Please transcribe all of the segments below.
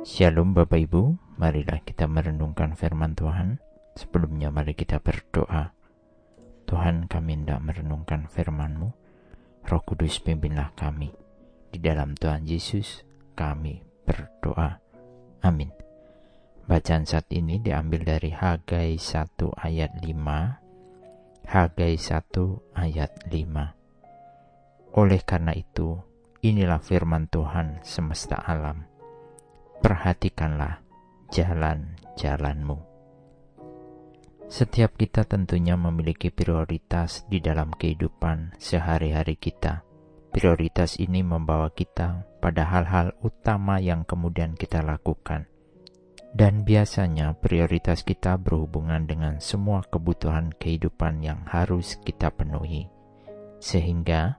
Shalom Bapak Ibu, marilah kita merenungkan firman Tuhan. Sebelumnya mari kita berdoa. Tuhan kami hendak merenungkan firman-Mu. Roh Kudus pimpinlah kami. Di dalam Tuhan Yesus kami berdoa. Amin. Bacaan saat ini diambil dari Hagai 1 ayat 5. Hagai 1 ayat 5. Oleh karena itu, inilah firman Tuhan semesta alam perhatikanlah jalan-jalanmu. Setiap kita tentunya memiliki prioritas di dalam kehidupan sehari-hari kita. Prioritas ini membawa kita pada hal-hal utama yang kemudian kita lakukan. Dan biasanya prioritas kita berhubungan dengan semua kebutuhan kehidupan yang harus kita penuhi. Sehingga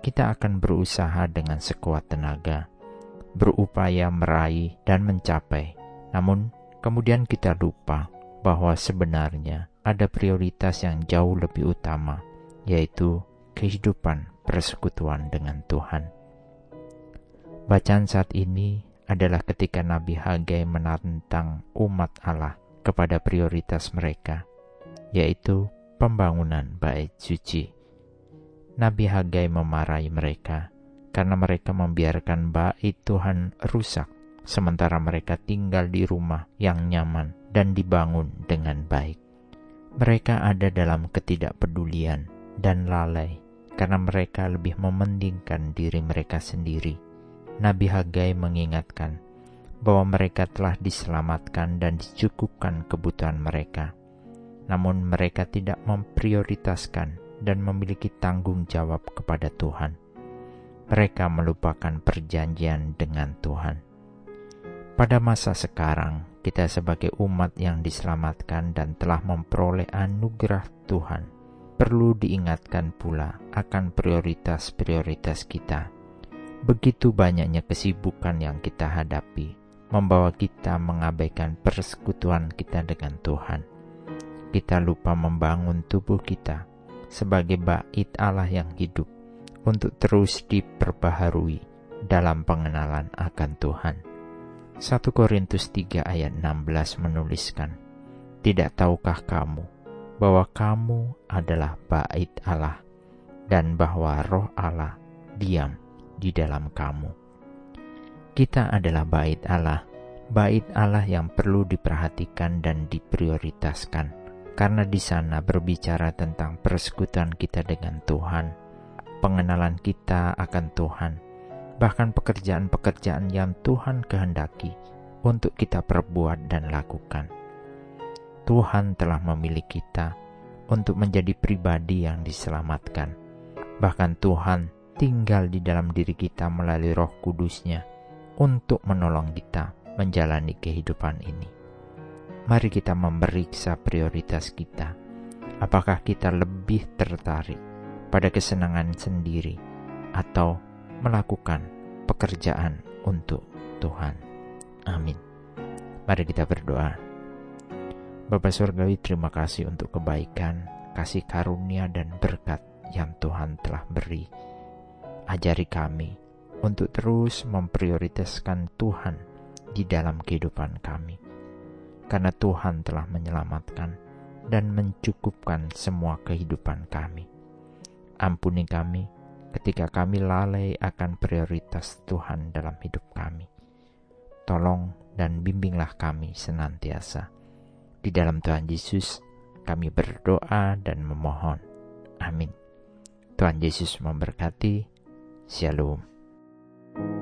kita akan berusaha dengan sekuat tenaga berupaya meraih dan mencapai. Namun, kemudian kita lupa bahwa sebenarnya ada prioritas yang jauh lebih utama, yaitu kehidupan persekutuan dengan Tuhan. Bacaan saat ini adalah ketika Nabi Hagai menantang umat Allah kepada prioritas mereka, yaitu pembangunan bait suci. Nabi Hagai memarahi mereka karena mereka membiarkan bait Tuhan rusak, sementara mereka tinggal di rumah yang nyaman dan dibangun dengan baik. Mereka ada dalam ketidakpedulian dan lalai karena mereka lebih mementingkan diri mereka sendiri. Nabi Hagai mengingatkan bahwa mereka telah diselamatkan dan dicukupkan kebutuhan mereka. Namun mereka tidak memprioritaskan dan memiliki tanggung jawab kepada Tuhan mereka melupakan perjanjian dengan Tuhan. Pada masa sekarang, kita sebagai umat yang diselamatkan dan telah memperoleh anugerah Tuhan, perlu diingatkan pula akan prioritas-prioritas kita. Begitu banyaknya kesibukan yang kita hadapi, membawa kita mengabaikan persekutuan kita dengan Tuhan. Kita lupa membangun tubuh kita sebagai bait Allah yang hidup untuk terus diperbaharui dalam pengenalan akan Tuhan. 1 Korintus 3 ayat 16 menuliskan, Tidak tahukah kamu bahwa kamu adalah bait Allah dan bahwa roh Allah diam di dalam kamu. Kita adalah bait Allah, bait Allah yang perlu diperhatikan dan diprioritaskan, karena di sana berbicara tentang persekutuan kita dengan Tuhan, pengenalan kita akan Tuhan, bahkan pekerjaan-pekerjaan yang Tuhan kehendaki untuk kita perbuat dan lakukan. Tuhan telah memilih kita untuk menjadi pribadi yang diselamatkan. Bahkan Tuhan tinggal di dalam diri kita melalui roh kudusnya untuk menolong kita menjalani kehidupan ini. Mari kita memeriksa prioritas kita. Apakah kita lebih tertarik pada kesenangan sendiri atau melakukan pekerjaan untuk Tuhan. Amin. Mari kita berdoa. Bapak Surgawi, terima kasih untuk kebaikan, kasih karunia, dan berkat yang Tuhan telah beri. Ajari kami untuk terus memprioritaskan Tuhan di dalam kehidupan kami, karena Tuhan telah menyelamatkan dan mencukupkan semua kehidupan kami. Ampuni kami ketika kami lalai akan prioritas Tuhan dalam hidup kami. Tolong dan bimbinglah kami senantiasa. Di dalam Tuhan Yesus, kami berdoa dan memohon. Amin. Tuhan Yesus memberkati. Shalom.